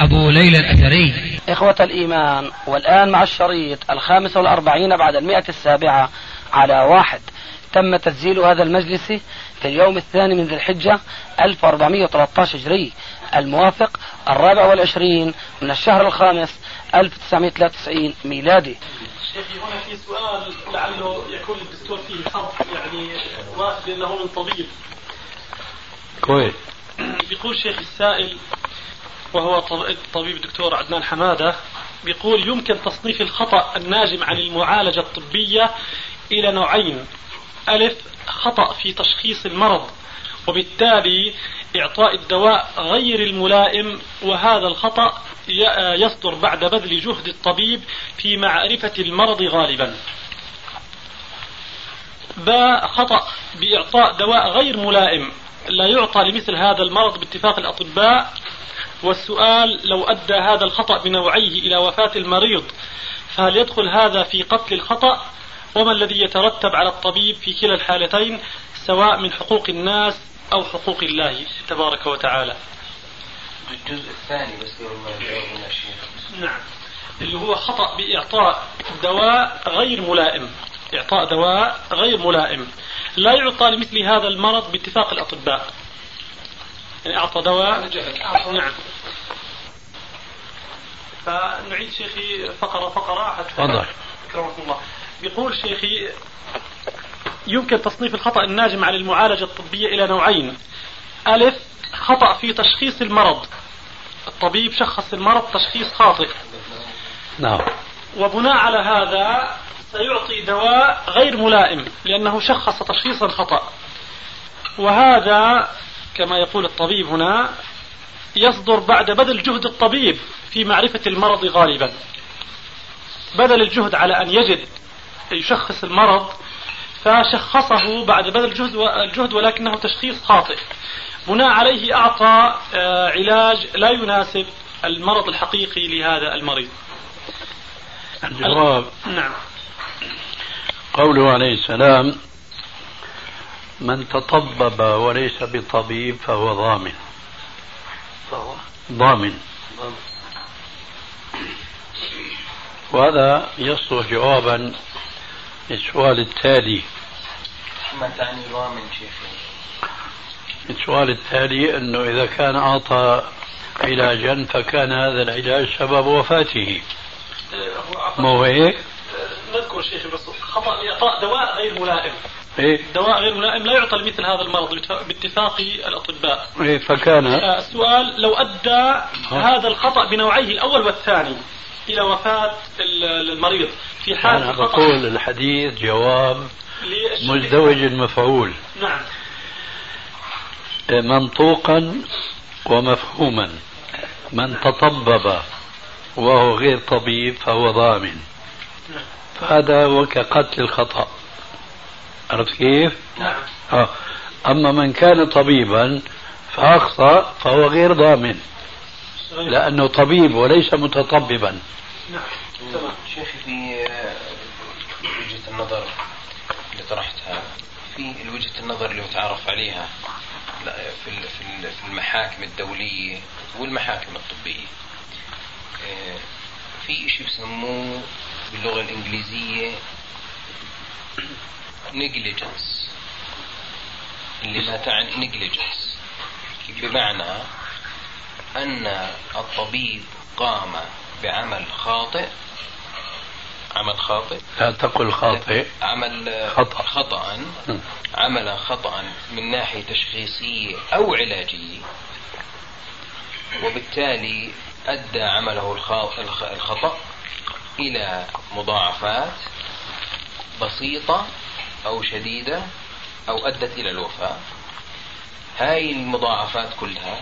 أبو ليلى الأثري. إخوة الإيمان والآن مع الشريط الخامس والأربعين بعد المئة السابعة على واحد. تم تسجيل هذا المجلس في اليوم الثاني من ذي الحجة 1413 هجري. الموافق الرابع والعشرين من الشهر الخامس 1993 ميلادي. شيخي هنا في سؤال لعله يكون الدكتور فيه حرف يعني واحد لأنه من طبيب كويس. بيقول شيخ السائل وهو الطبيب الدكتور عدنان حمادة بيقول يمكن تصنيف الخطأ الناجم عن المعالجة الطبية إلى نوعين. ألف خطأ في تشخيص المرض وبالتالي إعطاء الدواء غير الملائم وهذا الخطأ يصدر بعد بذل جهد الطبيب في معرفة المرض غالبا. باء خطأ بإعطاء دواء غير ملائم. لا يعطى لمثل هذا المرض باتفاق الأطباء والسؤال لو أدى هذا الخطأ بنوعيه إلى وفاة المريض فهل يدخل هذا في قتل الخطأ؟ وما الذي يترتب على الطبيب في كلا الحالتين سواء من حقوق الناس أو حقوق الله تبارك وتعالى؟ الجزء الثاني بس نعم. اللي هو خطأ بإعطاء دواء غير ملائم. إعطاء دواء غير ملائم. لا يعطى لمثل هذا المرض باتفاق الأطباء. أعطى دواء. نعم فنعيد شيخي فقرة فقرة حتى. تفضل. أكرمكم الله. بيقول شيخي يمكن تصنيف الخطأ الناجم عن المعالجة الطبية إلى نوعين. ألف خطأ في تشخيص المرض. الطبيب شخص المرض تشخيص خاطئ. نعم. وبناء على هذا سيعطي دواء غير ملائم لأنه شخص تشخيصا خطأ. وهذا كما يقول الطبيب هنا يصدر بعد بذل جهد الطبيب في معرفة المرض غالبا. بذل الجهد على أن يجد يشخص المرض فشخصه بعد بذل الجهد الجهد ولكنه تشخيص خاطئ. بناء عليه أعطى آه، علاج لا يناسب المرض الحقيقي لهذا المريض. الجواب. نعم. قوله عليه السلام من تطبب وليس بطبيب فهو ضامن. فهو ضامن. وهذا يصلح جوابا للسؤال التالي. ما تعني ضامن شيخي السؤال التالي أنه إذا كان أعطى علاجا فكان هذا العلاج سبب وفاته. ما هو هيك؟ نذكر شيخي بس خطأ إعطاء دواء غير ملائم. إيه. دواء غير ملائم لا يعطى لمثل هذا المرض باتفاق الأطباء. إيه فكان آه، السؤال لو أدى هذا الخطأ بنوعيه الأول والثاني إلى وفاة المريض. في حال أنا بقول الحديث جواب مزدوج المفعول. نعم. منطوقا ومفهوما. من تطبب وهو غير طبيب فهو ضامن. فهذا هو كقتل الخطأ. عرفت كيف؟ نعم آه. أما من كان طبيبا فأخطأ فهو غير ضامن لأنه طبيب وليس متطببا نعم تمام شيخي في وجهة النظر اللي طرحتها في وجهة النظر اللي متعارف عليها في المحاكم الدولية والمحاكم الطبية آه، في شيء بسموه باللغة الإنجليزية negligence. اللي ما تعني negligence. بمعنى أن الطبيب قام بعمل خاطئ. عمل خاطئ. لا تقل خاطئ؟ عمل خطأ. خطأ. عمل خطأ من ناحية تشخيصية أو علاجية وبالتالي أدى عمله الخطأ إلى مضاعفات بسيطة أو شديدة أو أدت إلى الوفاة. هاي المضاعفات كلها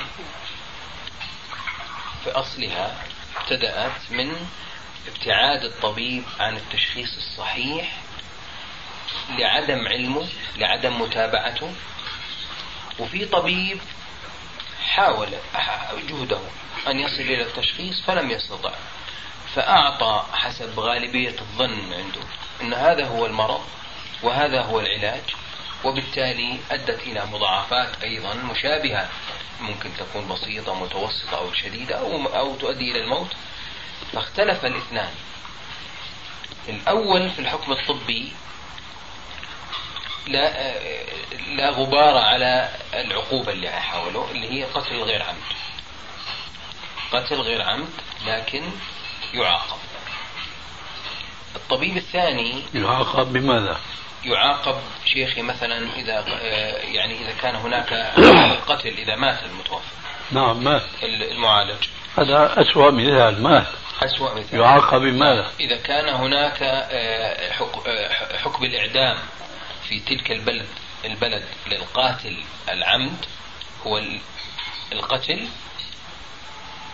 في أصلها ابتدأت من ابتعاد الطبيب عن التشخيص الصحيح لعدم علمه لعدم متابعته. وفي طبيب حاول جهده أن يصل إلى التشخيص فلم يستطع فأعطى حسب غالبية الظن عنده أن هذا هو المرض. وهذا هو العلاج وبالتالي أدت إلى مضاعفات أيضا مشابهة ممكن تكون بسيطة متوسطة أو شديدة أو, أو تؤدي إلى الموت. فاختلف الاثنان. الأول في الحكم الطبي لا لا غبار على العقوبة اللي حاولوا اللي هي قتل غير عمد. قتل غير عمد لكن يعاقب. الطبيب الثاني يعاقب بماذا؟ يعاقب شيخي مثلا إذا يعني إذا كان هناك قتل إذا مات المتوفى. نعم مات. المعالج. هذا أسوأ مثال مات. أسوأ مثال. يعاقب بماذا؟ إذا كان هناك آه، آه، حكم الإعدام في تلك البلد البلد للقاتل العمد هو القتل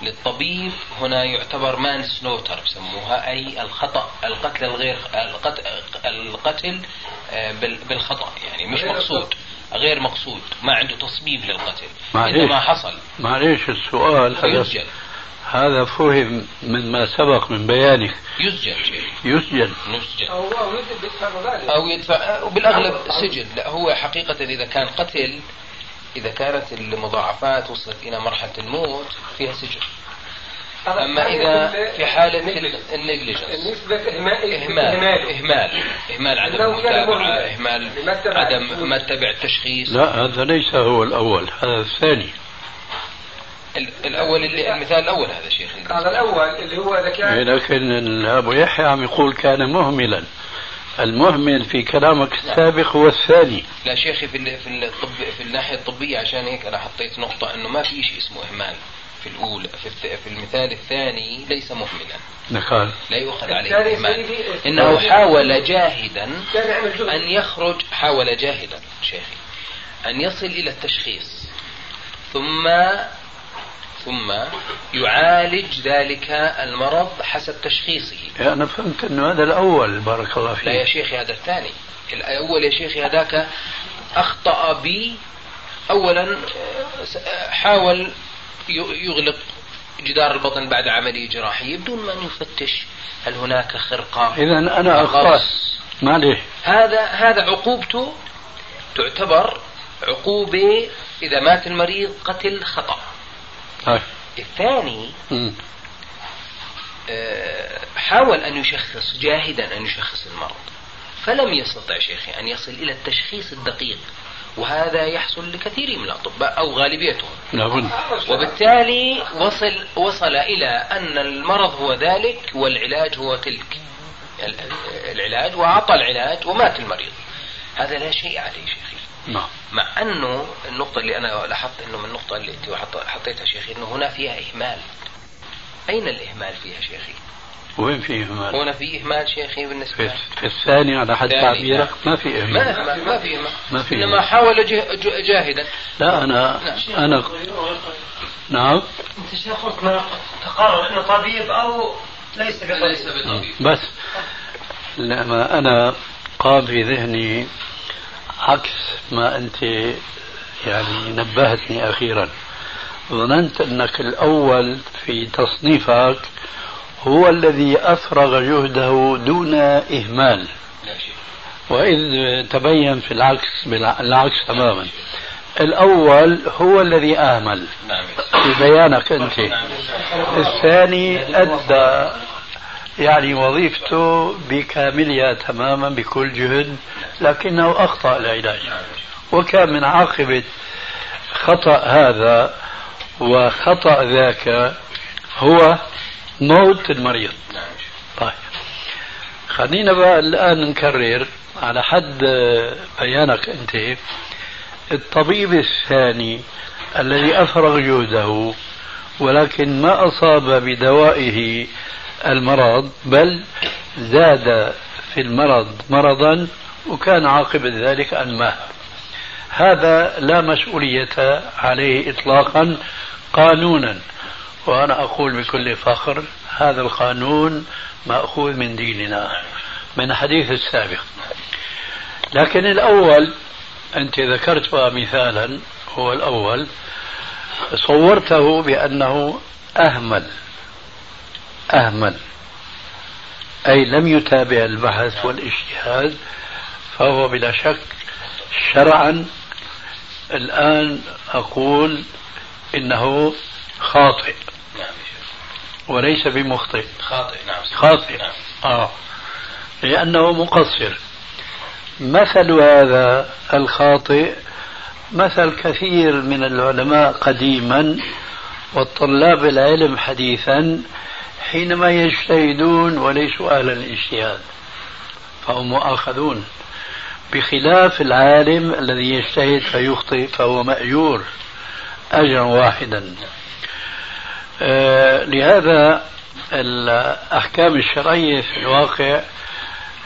للطبيب هنا يعتبر مان سلوتر بسموها أي الخطأ القتل الغير القتل آه، بالخطأ يعني مش مقصود غير مقصود ما عنده تصميم للقتل اذا ما حصل. معليش السؤال يسجل. هذا فهم من ما سبق من بيانك. يسجن يسجن يسجن أو يدفع أو يدفع وبالأغلب سجن. لا هو حقيقة إذا كان قتل إذا كانت المضاعفات وصلت إلى مرحلة الموت فيها سجن. أما إذا في حالة النيجليجنس إهمال. إهمال. إهمال. إهمال عدم المتابعة إهمال عدم ما تبع التشخيص. لا هذا ليس هو الأول هذا الثاني. الأول اللي المثال الأول هذا شيخ. هذا الأول اللي هو إذا كان لكن ابو يحيى عم يقول كان مهملا. المهمل في كلامك السابق هو الثاني. لا شيخي في في الطب في الناحية الطبية عشان هيك أنا حطيت نقطة إنه ما في شيء اسمه إهمال في الأولى في, في المثال الثاني ليس مهملا. نقال. لا يؤخذ عليه إهمال. إنه حاول جاهدا أن يخرج حاول جاهدا شيخي أن يصل إلى التشخيص ثم ثم يعالج ذلك المرض حسب تشخيصه. أنا فهمت أنه هذا الأول بارك الله فيك لا يا شيخي هذا الثاني. الأول يا شيخي هذاك أخطأ بي أولا حاول يغلق جدار البطن بعد عملية جراحية بدون ما يفتش هل هناك خرقة إذا أنا أخطأت. معلش هذا هذا عقوبته تعتبر عقوبة إذا مات المريض قتل خطأ. الثاني آه، حاول أن يشخص جاهدا أن يشخص المرض. فلم يستطع شيخي أن يصل إلى التشخيص الدقيق. وهذا يحصل لكثير من الأطباء أو غالبيتهم. لابد. وبالتالي وصل وصل إلى أن المرض هو ذلك والعلاج هو تلك. العلاج وأعطى العلاج ومات المريض. هذا لا شيء عليه شيخي. نعم. مع أنه النقطة اللي أنا لاحظت أنه من النقطة اللي أنت حطيتها شيخي أنه هنا فيها إهمال. أين الإهمال فيها شيخي؟ وين في إهمال؟ هنا في إهمال شيخي بالنسبة في, في الثاني على حد تعبيرك؟ ما في إهمال. ما ما في إهمال. ما في إنما حاول جاهدا. لا أنا نعم. أنا نعم. أنت شيخ قلت تقرر إنه طبيب أو ليس بطبيب. ليس بطبيب. بس. لما أنا قام في ذهني عكس ما أنت يعني نبهتني أخيرا. ظننت أنك الأول في تصنيفك هو الذي أفرغ جهده دون إهمال. وإذ تبين في العكس بالعكس تماما. الأول هو الذي أهمل في بيانك أنت. الثاني أدى يعني وظيفته بكاملها تماما بكل جهد لكنه أخطأ العلاج وكان من عاقبة خطأ هذا وخطأ ذاك هو موت المريض. طيب. خلينا بقى الآن نكرر على حد بيانك أنت. الطبيب الثاني الذي أفرغ جهده ولكن ما أصاب بدوائه المرض بل زاد في المرض مرضا وكان عاقبة ذلك مات. هذا لا مسؤولية عليه إطلاقا قانونا. وأنا أقول بكل فخر هذا القانون مأخوذ من ديننا من الحديث السابق. لكن الأول أنت ذكرت مثالا هو الأول صورته بأنه أهمل. أهمل أي لم يتابع البحث والاجتهاد فهو بلا شك شرعا. الآن أقول إنه خاطئ. وليس بمخطئ. خاطئ نعم. خاطئ. نعم. آه. لأنه مقصر. مثل هذا الخاطئ مثل كثير من العلماء قديما والطلاب العلم حديثا حينما يجتهدون وليسوا أهل الاجتهاد فهم مؤاخذون. بخلاف العالم الذي يجتهد فيخطئ فهو مأجور أجرا واحدا. آه لهذا الأحكام الشرعية في الواقع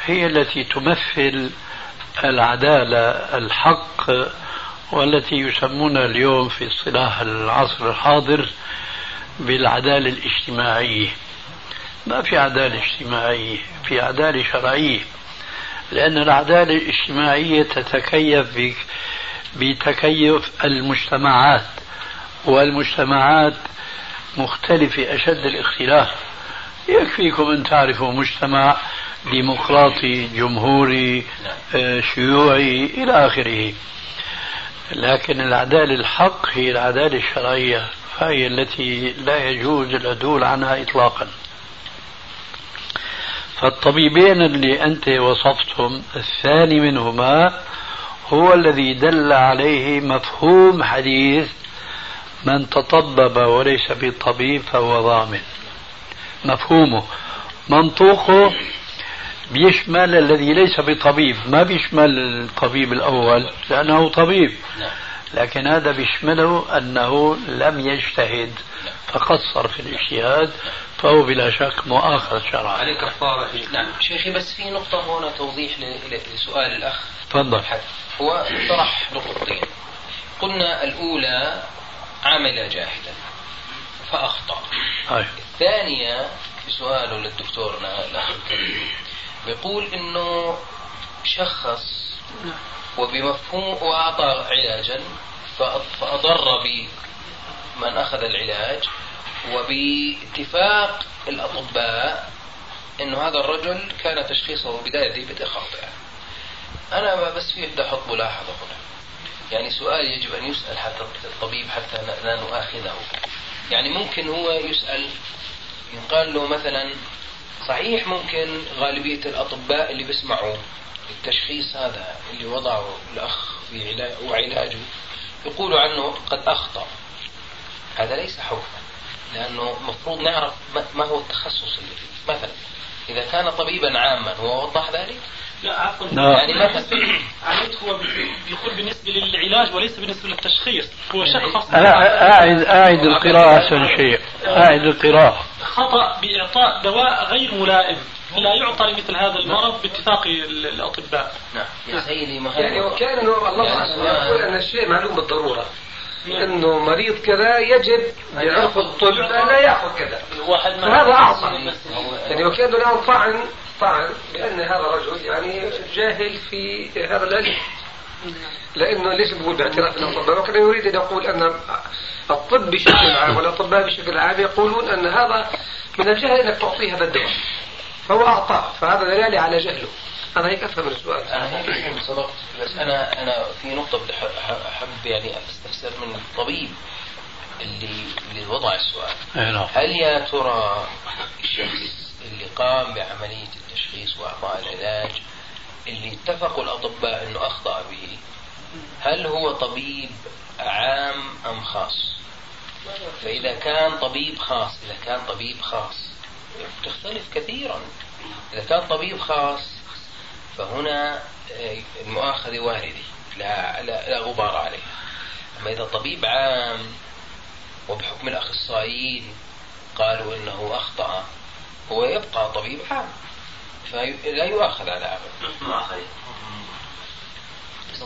هي التي تمثل العدالة الحق والتي يسمونها اليوم في اصطلاح العصر الحاضر بالعدالة الاجتماعية. ما في عدالة اجتماعية في عدالة شرعية. لأن العدالة الاجتماعية تتكيف بتكيف المجتمعات والمجتمعات مختلفة أشد الاختلاف. يكفيكم أن تعرفوا مجتمع ديمقراطي جمهوري آه، شيوعي إلى آخره. لكن العدالة الحق هي العدالة الشرعية فهي التي لا يجوز العدول عنها إطلاقا. فالطبيبين اللي أنت وصفتهم الثاني منهما هو الذي دل عليه مفهوم حديث من تطبب وليس بطبيب فهو ضامن. مفهومه. منطوقه بيشمل الذي ليس بطبيب ما بيشمل الطبيب الأول لأنه طبيب. لكن هذا بيشمله أنه لم يجتهد فقصر في الاجتهاد فهو بلا شك مؤاخذ شرعا عليه كفارة نعم. شيخي بس في نقطة هنا توضيح لسؤال الأخ. تفضل. هو طرح نقطتين. قلنا الأولى عمل جاهدا فأخطأ. أي. الثانية في سؤاله للدكتور الأخ الكريم بيقول إنه شخص وبمفهوم وأعطى علاجا فأضر بمن أخذ العلاج وباتفاق الأطباء أنه هذا الرجل كان تشخيصه بداية بدء خاطئة أنا بس في بدي أحط ملاحظة هنا. يعني سؤال يجب أن يسأل حتى الطبيب حتى لا نؤاخذه. يعني ممكن هو يسأل يقال له مثلا صحيح ممكن غالبية الأطباء اللي بيسمعوا التشخيص هذا اللي وضعه الأخ في علاج وعلاجه يقولوا عنه قد أخطأ. هذا ليس حكما لأنه المفروض نعرف ما هو التخصص اللي فيه. مثلا إذا كان طبيبا عاما هو وضح ذلك؟ لا عفوا. يعني مثلا عملت هو بيقول بالنسبة للعلاج وليس بالنسبة للتشخيص. هو شخص أعد أعد القراءة أحسن شيء أعد القراءة. خطأ بإعطاء دواء غير ملائم. لا يعطى لمثل هذا المرض باتفاق الأطباء. نعم. يا سيدي ما يعني وكان الله يقول أن الشيء معلوم بالضرورة. إنه مريض كذا يجب بعرف الطب أن لا يأخذ كذا. فهذا أعظم. يعني وكانه له طعن طعن؟ بان هذا الرجل يعني جاهل في هذا العلم. لأنه ليش بقول باعتراف الاطباء وكان يريد أن يقول أن الطب بشكل عام والأطباء بشكل عام يقولون أن هذا من الجهل إنك تعطيه هذا الدواء. فهو أعطاه فهذا دلالة على جهله أنا هيك أفهم السؤال أنا هيك صدقت بس أنا أنا في نقطة بدي أحب يعني أستفسر من الطبيب اللي اللي وضع السؤال نعم. هل يا ترى الشخص اللي قام بعملية التشخيص واعطاء العلاج اللي اتفقوا الأطباء إنه أخطأ به هل هو طبيب عام أم خاص؟ فإذا كان طبيب خاص إذا كان طبيب خاص تختلف كثيرا. إذا كان طبيب خاص فهنا آه، المؤاخذة واردة. لا, لا, لا غبار عليها أما إذا طبيب عام وبحكم الأخصائيين قالوا إنه أخطأ هو يبقى طبيب عام. فلا يؤاخذ على عمل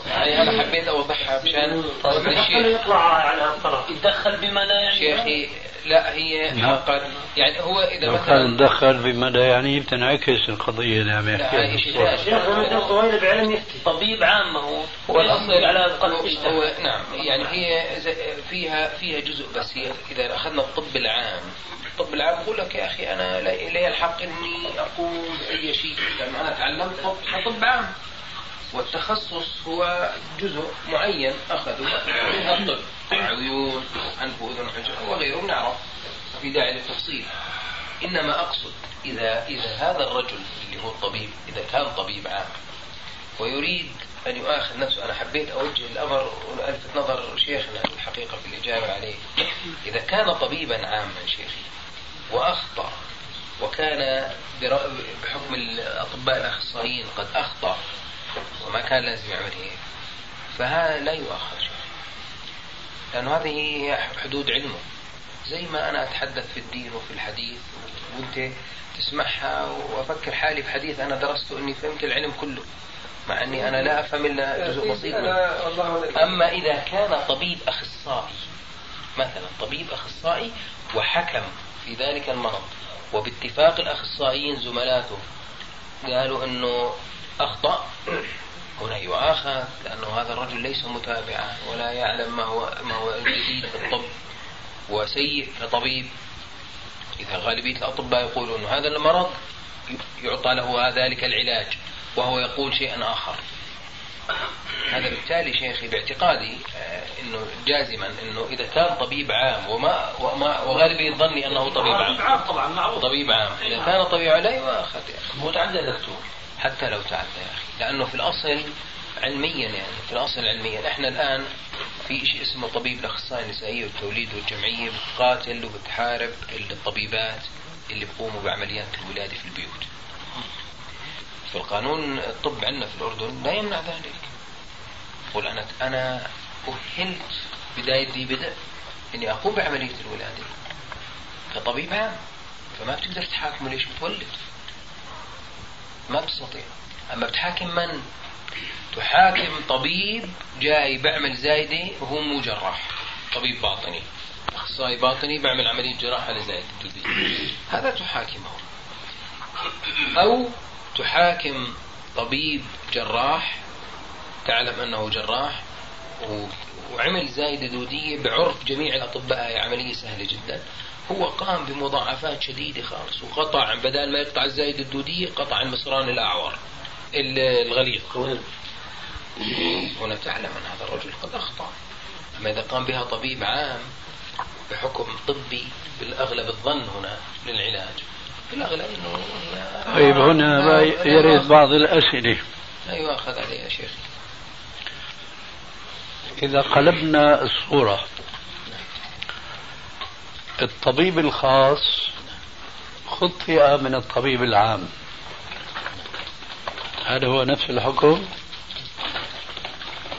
يعني أنا حبيت أوضحها مشان الشيخ يطلع على هالطرف يتدخل بما لا يعني شيخي لا هي نعم. حقا. يعني هو إذا لو مثلا كان تدخل بما لا يعني بتنعكس القضية اللي عم يحكيها الشيخ طويل بعلم يفتي طبيب عام هو. هو الاصل على قلب هو, نعم يعني هي فيها فيها جزء بس. هي إذا أخذنا الطب العام. الطب العام بقول لك يا أخي أنا لا- لي الحق إني اقوم باي شيء. لأن أنا تعلمت طب طب عام. والتخصص هو جزء معين أخذه منها الطب. عيون انف واذن وحجر وغيره نعرف في داعي للتفصيل. إنما أقصد إذا إذا هذا الرجل اللي هو الطبيب إذا كان طبيب عام ويريد أن يؤاخذ نفسه أنا حبيت أوجه الأمر وألفت نظر شيخنا الحقيقة في الإجابة عليه. إذا كان طبيبا عاما شيخي وأخطأ وكان بحكم الأطباء الأخصائيين قد أخطأ وما كان لازم يعمل هيك. فهذا لا شيخي لأنه هذه هي حدود علمه. زي ما أنا أتحدث في الدين وفي الحديث وأنت تسمعها وأفكر حالي في حديث أنا درسته أني فهمت العلم كله. مع أني أنا لا أفهم إلا جزء بسيط منه. أما إذا كان طبيب أخصائي مثلا طبيب أخصائي وحكم في ذلك المرض وباتفاق الأخصائيين زملاته قالوا أنه أخطأ. هنا يؤاخذ لأنه هذا الرجل ليس متابعا ولا يعلم ما هو ما هو الجديد في الطب. وسيء كطبيب إذا غالبية الأطباء يقولون هذا المرض يعطى له ذلك العلاج وهو يقول شيئا آخر. هذا بالتالي شيخي باعتقادي آه، إنه جازما إنه إذا كان طبيب عام وما وما وغالبية ظني أنه طبيب عام. عام طبعا معروف. طبيب عام. إذا كان طبيب عام لا يؤاخذ يا أخي. متعدد دكتور. حتى لو تعدى يا أخي لأنه في الأصل علميا يعني في الأصل علميا إحنا الآن في شيء اسمه طبيب الأخصائي النسائيه والتوليد والجمعية بتقاتل وبتحارب الطبيبات اللي بيقوموا بعمليات الولادة في البيوت. في القانون الطب عندنا في الأردن لا يمنع ذلك. يقول أنا أنا أهلت بداية ذي بدء إني أقوم بعملية الولادة كطبيب عام فما بتقدر تحاكمه ليش بتولد. ما بتستطيع أما بتحاكم من؟ تحاكم طبيب جاي بعمل زايدة وهو مو جراح. طبيب باطني. أخصائي باطني بعمل عملية جراحة لزايده الدوديه هذا تحاكمه. أو تحاكم طبيب جراح تعلم أنه جراح وعمل زايدة دودية بعرف جميع الأطباء هي عملية سهلة جدا. هو قام بمضاعفات شديدة خالص وقطع بدل ما يقطع الزايده الدودية قطع المصران الأعور ال- الغليظ. هنا تعلم أن هذا الرجل قد أخطأ. أما إذا قام بها طبيب عام بحكم طبي بالأغلب الظن هنا للعلاج. بالأغلب إنه هي- طيب هنا يرد بعض الأسئلة. لا يؤاخذ عليه يا شيخ. إذا قلبنا الصورة الطبيب الخاص خطئ من الطبيب العام. هل هو نفس الحكم؟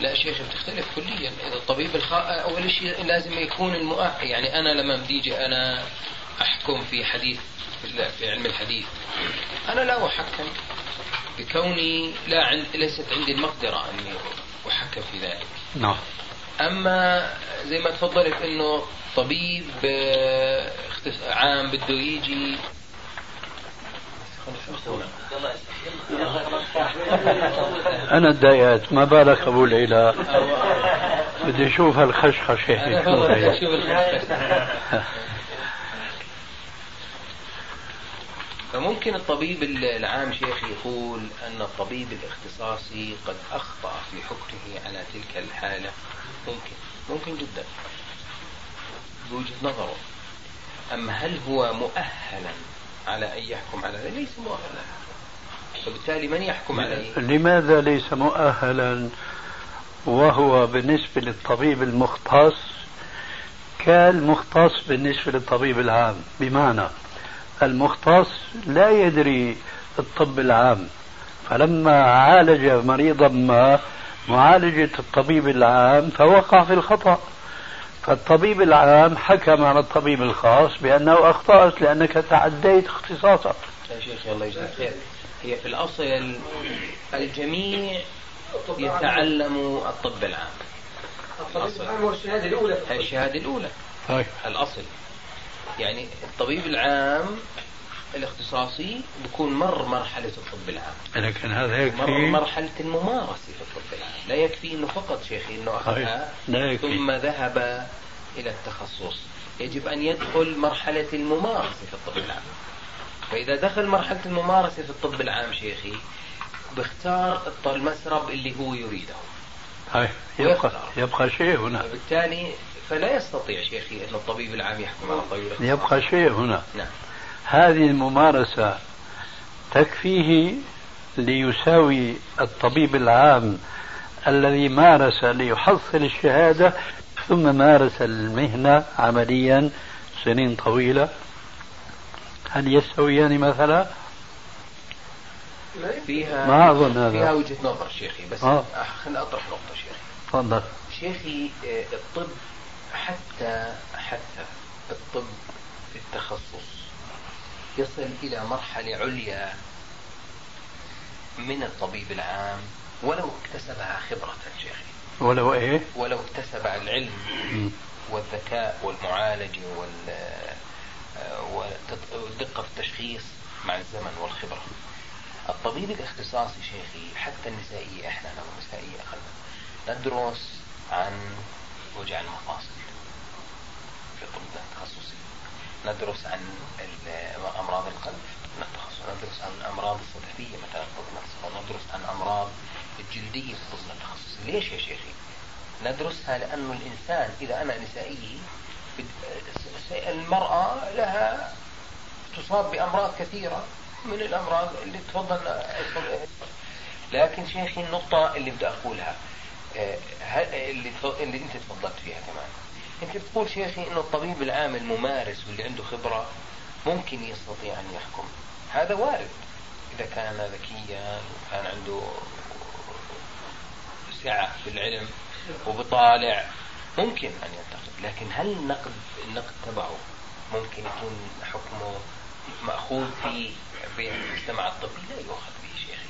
لا شيخ بتختلف كليا. إذا الطبيب الخا... أول شيء لازم يكون المؤهل يعني أنا لما بدي أجي أنا أحكم في حديث في في علم الحديث. أنا لا أحكم. بكوني لا عند... ليست عندي المقدرة أني أحكم في ذلك. نعم. أما زي ما تفضلت إنه طبيب عام بده يجي. أنا تضايقت ما بالك أبو العلا بدي أشوف هالخشخشة هيك. فممكن الطبيب العام شيخ يقول أن الطبيب الاختصاصي قد أخطأ في حكمه على تلك الحالة. ممكن. ممكن جدا. بوجهة نظره. أما هل هو مؤهلا على أن يحكم على ذلك؟ ليس مؤهلا. فبالتالي من يحكم عليه؟ لماذا ليس مؤهلا؟ وهو بالنسبة للطبيب المختص كالمختص بالنسبة للطبيب العام. بمعنى المختص لا يدري الطب العام. فلما عالج مريضا ما معالجة الطبيب العام فوقع في الخطأ. فالطبيب العام حكم على الطبيب الخاص بأنه أخطأت لأنك تعديت اختصاصك. يا شيخ الله يجزاك خير. هي في الأصل الجميع يتعلموا الطب العام. الطبيب العام هو الشهادة الأولى هي الشهادة الأولى. طيب الأصل. يعني الطبيب العام الاختصاصي بيكون مر مرحلة الطب العام. لكن هذا مر يكفي مرحلة الممارسة في الطب العام. لا يكفي أنه فقط شيخي أنه طيب. أخذها لا يكفي. ثم ذهب إلى التخصص. يجب أن يدخل مرحلة الممارسة في الطب العام. فإذا دخل مرحلة الممارسة في الطب العام شيخي بيختار المسرب اللي هو يريده. هاي يبقى يبقى شيء هنا. وبالتالي فلا يستطيع شيخي أن الطبيب العام يحكم على الاختصاصي. يبقى شيء هنا. نعم. هذه الممارسة تكفيه ليساوي الطبيب العام الذي مارس ليحصل الشهادة ثم مارس المهنة عمليا سنين طويلة هل يستويان مثلا؟ فيها ما أظن هذا. فيها وجهة نظر شيخي بس آه. خليني أطرح نقطة شيخي تفضل شيخي آه، الطب حتى حتى الطب في التخصص يصل إلى مرحلة عليا من الطبيب العام ولو اكتسبها خبرة شيخي ولو إيه؟ ولو اكتسب العلم. والذكاء والمعالجة وال آه، في التشخيص مع الزمن والخبرة الطبيب الاختصاصي شيخي حتى النسائية إحنا لو النسائية أخذنا ندرس عن وجع المفاصل في الطب التخصصي ندرس عن أمراض القلب. التخصص ندرس عن الأمراض الصدفية مثلا ندرس عن أمراض الجلدية في الطب التخصصي ليش يا شيخي؟ ندرسها لأنه الإنسان إذا أنا نسائي المرأة لها تصاب بأمراض كثيرة من الأمراض اللي تفضل لكن شيخي النقطة اللي بدي أقولها آه، اللي اللي أنت تفضلت فيها كمان. أنت بتقول شيخي إنه الطبيب العام الممارس واللي عنده خبرة ممكن يستطيع أن يحكم. هذا وارد. إذا كان ذكيا وكان عنده سعة في العلم وبطالع ممكن أن ينتقد. لكن هل النقد النقد تبعه ممكن يكون حكمه مأخوذ في بالمجتمع الطبي؟ لا يؤخذ به شيخي.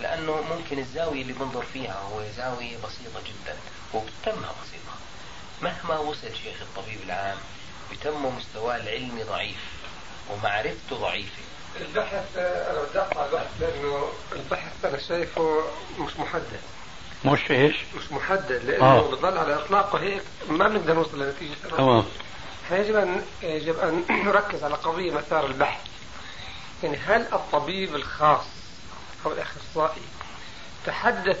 لأنه ممكن الزاوية اللي بنظر فيها هو زاوية بسيطة جدا وبتمها بسيطة. مهما وصل شيخ الطبيب العام بتم مستواه العلمي ضعيف ومعرفته ضعيفة. البحث أنا بدي أقطع البحث لأنه البحث أنا شايفه مش محدد. مش إيش؟ مش محدد لأنه آه. بضل على إطلاقه هيك ما بنقدر نوصل لنتيجة. تمام. فيجب أن يجب أن نركز على قضية مسار البحث. يعني هل الطبيب الخاص أو الأخصائي تحدث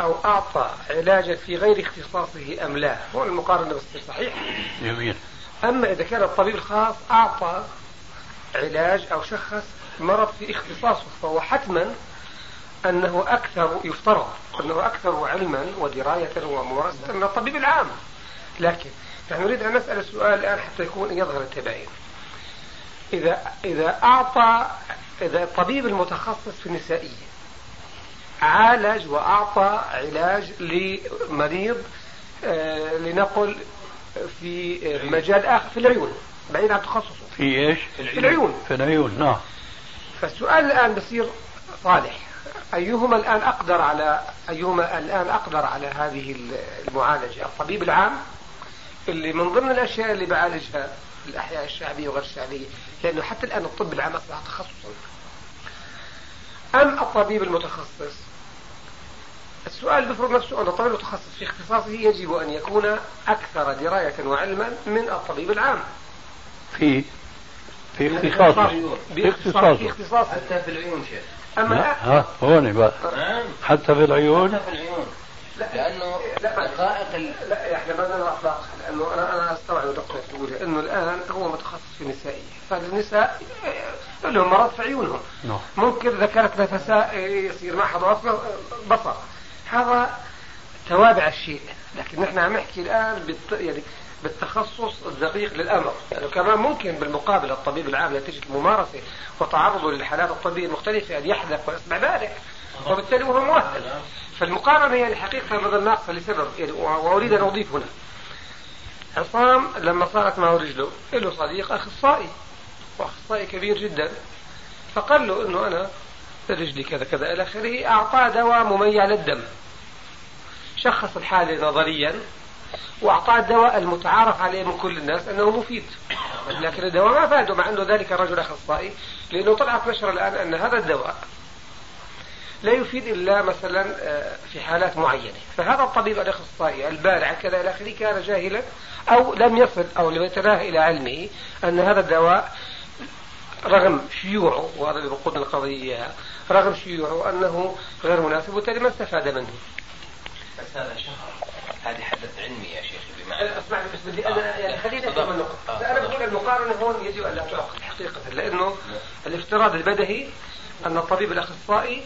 أو أعطى علاجا في غير اختصاصه أم لا. هو المقارنة بس صحيح جميل. أما إذا كان الطبيب الخاص أعطى علاج أو شخص مرض في اختصاصه فهو حتما أنه أكثر يفترض أنه أكثر علما ودراية وممارسة من الطبيب العام. لكن نحن نريد أن نسأل السؤال الآن حتى يكون يظهر التباين إذا إذا أعطى إذا الطبيب المتخصص في النسائية عالج وأعطى علاج لمريض آه، لنقل في مجال آخر في العيون بعيد عن تخصصه. في إيش؟ في العيون. في العيون نعم. فالسؤال الآن بصير صالح. أيهما الآن أقدر على أيهما الآن أقدر على هذه المعالجة؟ الطبيب العام اللي من ضمن الأشياء اللي بعالجها في الأحياء الشعبية وغير الشعبية لأنه حتى الآن الطب العام أصبح تخصصا. أم الطبيب المتخصص؟ السؤال بيفرض نفسه أن الطبيب المتخصص في اختصاصه يجب أن يكون أكثر دراية وعلما من الطبيب العام. في في اختصاصه. في في اختصاصه. حتى في العيون شيخ. أما لا ها هون بقى. نعم. حتى في العيون؟ حتى في العيون. لأنه لا. دقائق ال- لا إحنا ما بدنا اطلاق لأنه أنا أنا أستوعب نقطه تقولها إنه الآن هو متخصص في النسائيه فالنساء آه، لهم مرض في عيونهم. نعم. ممكن ذكرت نفساء آه، يصير معها ضعف بصر. هذا توابع الشيء. لكن نحن عم نحكي الآن بالت... يعني بالتخصص الدقيق للأمر. لأنه يعني كمان ممكن بالمقابل الطبيب العام نتيجه الممارسه وتعرضه للحالات الطبيه المختلفة أن يحدث ويصبح ذلك. وبالتالي هو مؤهل. فالمقارنة يعني حقيقه بدل ناقصه لسبب. يعني و- وأريد أن أضيف هنا. عصام لما صارت معه رجله له صديق أخصائي وأخصائي كبير جدا. فقال له إنه أنا رجلي كذا كذا إلى آخره أعطاه دواء مميع للدم. شخص الحالة نظريا وأعطاه الدواء المتعارف عليه من كل الناس أنه مفيد. لكن الدواء ما فاده مع أنه ذلك الرجل أخصائي لأنه طلعت نشرة الآن أن هذا الدواء لا يفيد إلا مثلا آه، في حالات معينة. فهذا الطبيب الأخصائي البارع كذا إلى آخره كان جاهلا أو لم يصل أو لم يتناهى إلى علمه أن هذا الدواء رغم شيوعه وهذا اللي القضية رغم شيوعه أنه غير مناسب وبالتالي ما استفاد منه. بس هذا شهر. هذه حدث علمي يا شيخ بمعنى اسمعني بس بدي أنا آه. يعني خليني افهم النقطة آه. أنا بقول المقارنة هون يجب أن لا تعقد حقيقة لأنه الافتراض البدهي أن الطبيب الأخصائي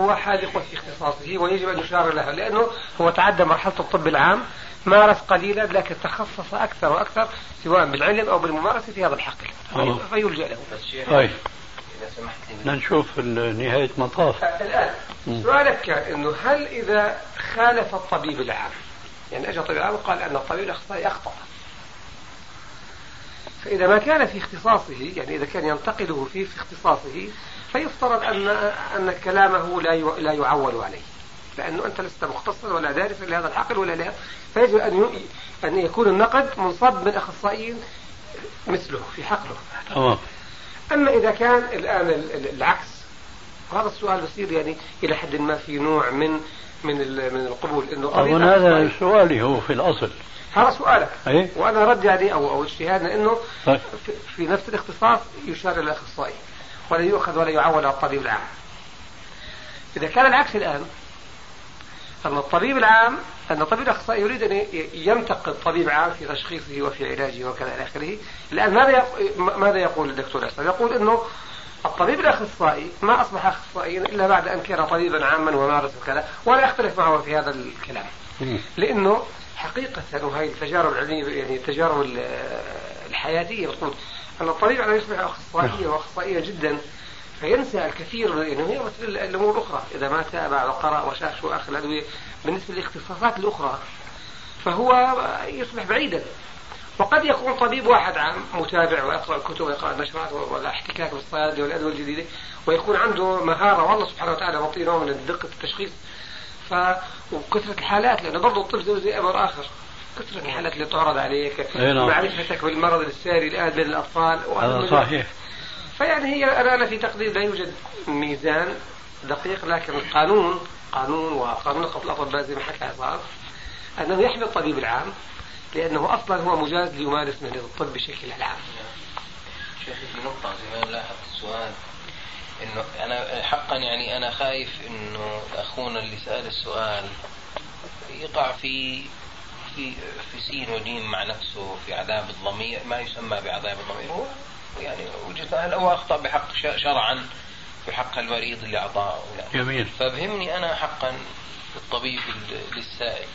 هو حاذق في اختصاصه ويجب أن يشار له لأنه هو تعدى مرحلة الطب العام مارس قليلا لكن تخصص أكثر وأكثر سواء بالعلم أو بالممارسة في هذا الحقل. فيلجأ له. طيب نشوف نهاية مطاف. الآن سؤالك كان أنه هل إذا خالف الطبيب العام يعني أجى طبيب العام وقال أن الطبيب الأخصائي أخطأ. فإذا ما كان في اختصاصه يعني إذا كان ينتقده فيه في اختصاصه فيفترض أن أن كلامه لا لا يعول عليه. لأنه أنت لست مختصا ولا دارس لهذا الحقل ولا لا. فيجب أن أن يكون النقد منصب من أخصائيين مثله في حقله. تمام. أما إذا كان الآن العكس وهذا السؤال بصير يعني إلى حد ما في نوع من من من القبول إنه أظن هذا سؤالي هو في الأصل هذا سؤالك أي؟ وأنا ردي عليه أو أو اجتهادنا إنه طيب. في نفس الاختصاص يشار إلى الاخصائي ولا يؤخذ ولا يعول على الطبيب العام. إذا كان العكس الآن أن الطبيب العام أن الطبيب الأخصائي يريد أن ينتقد طبيب عام في تشخيصه وفي علاجه وكذا إلى آخره، الآن ماذا ماذا يقول الدكتور اسلام؟ يقول إنه الطبيب الأخصائي ما أصبح اخصائيا إلا بعد أن كان طبيبا عاما ومارس وكذا ولا يختلف معه في هذا الكلام. لأنه حقيقة وهي التجارب العلمية يعني التجارب الحياتية بتقول أن الطبيب على يصبح أخصائيا وأخصائيا جدا. فينسى الكثير هي مثل الأمور الأخرى. إذا ما تابع وقرأ وشاف شو آخر الأدوية بالنسبة للاختصاصات الأخرى فهو يصبح بعيدا. وقد يكون طبيب واحد عام متابع ويقرأ الكتب ويقرأ النشرات ولا احتكاك بالصيادله والأدوية الجديدة ويكون عنده مهارة والله سبحانه وتعالى معطيه نوع من دقه التشخيص. ف وكثرة الحالات لأنه برضه الطب زي, أمر آخر. كثرة الحالات اللي تعرض عليك. نعم. معرفتك بالمرض الساري الآن بين الأطفال. هذا صحيح. فيعني هي أنا في تقدير لا يوجد ميزان دقيق لكن القانون قانون وقانون الأطباء زي ما حكى عصام أنه يحمي الطبيب العام لأنه أصلا هو مجاز ليمارس مهنة الطب بشكل عام. شيخ نقطة زي ما لاحظت السؤال إنه أنا حقا يعني أنا خايف إنه أخونا اللي سأل السؤال يقع في في في سين ودين مع نفسه في عذاب الضمير ما يسمى بعذاب الضمير. هو يعني وجهه هل هو أخطأ بحق شرعا في حق المريض اللي أعطاه جميل. فبهمني أنا حقا الطبيب للسائل.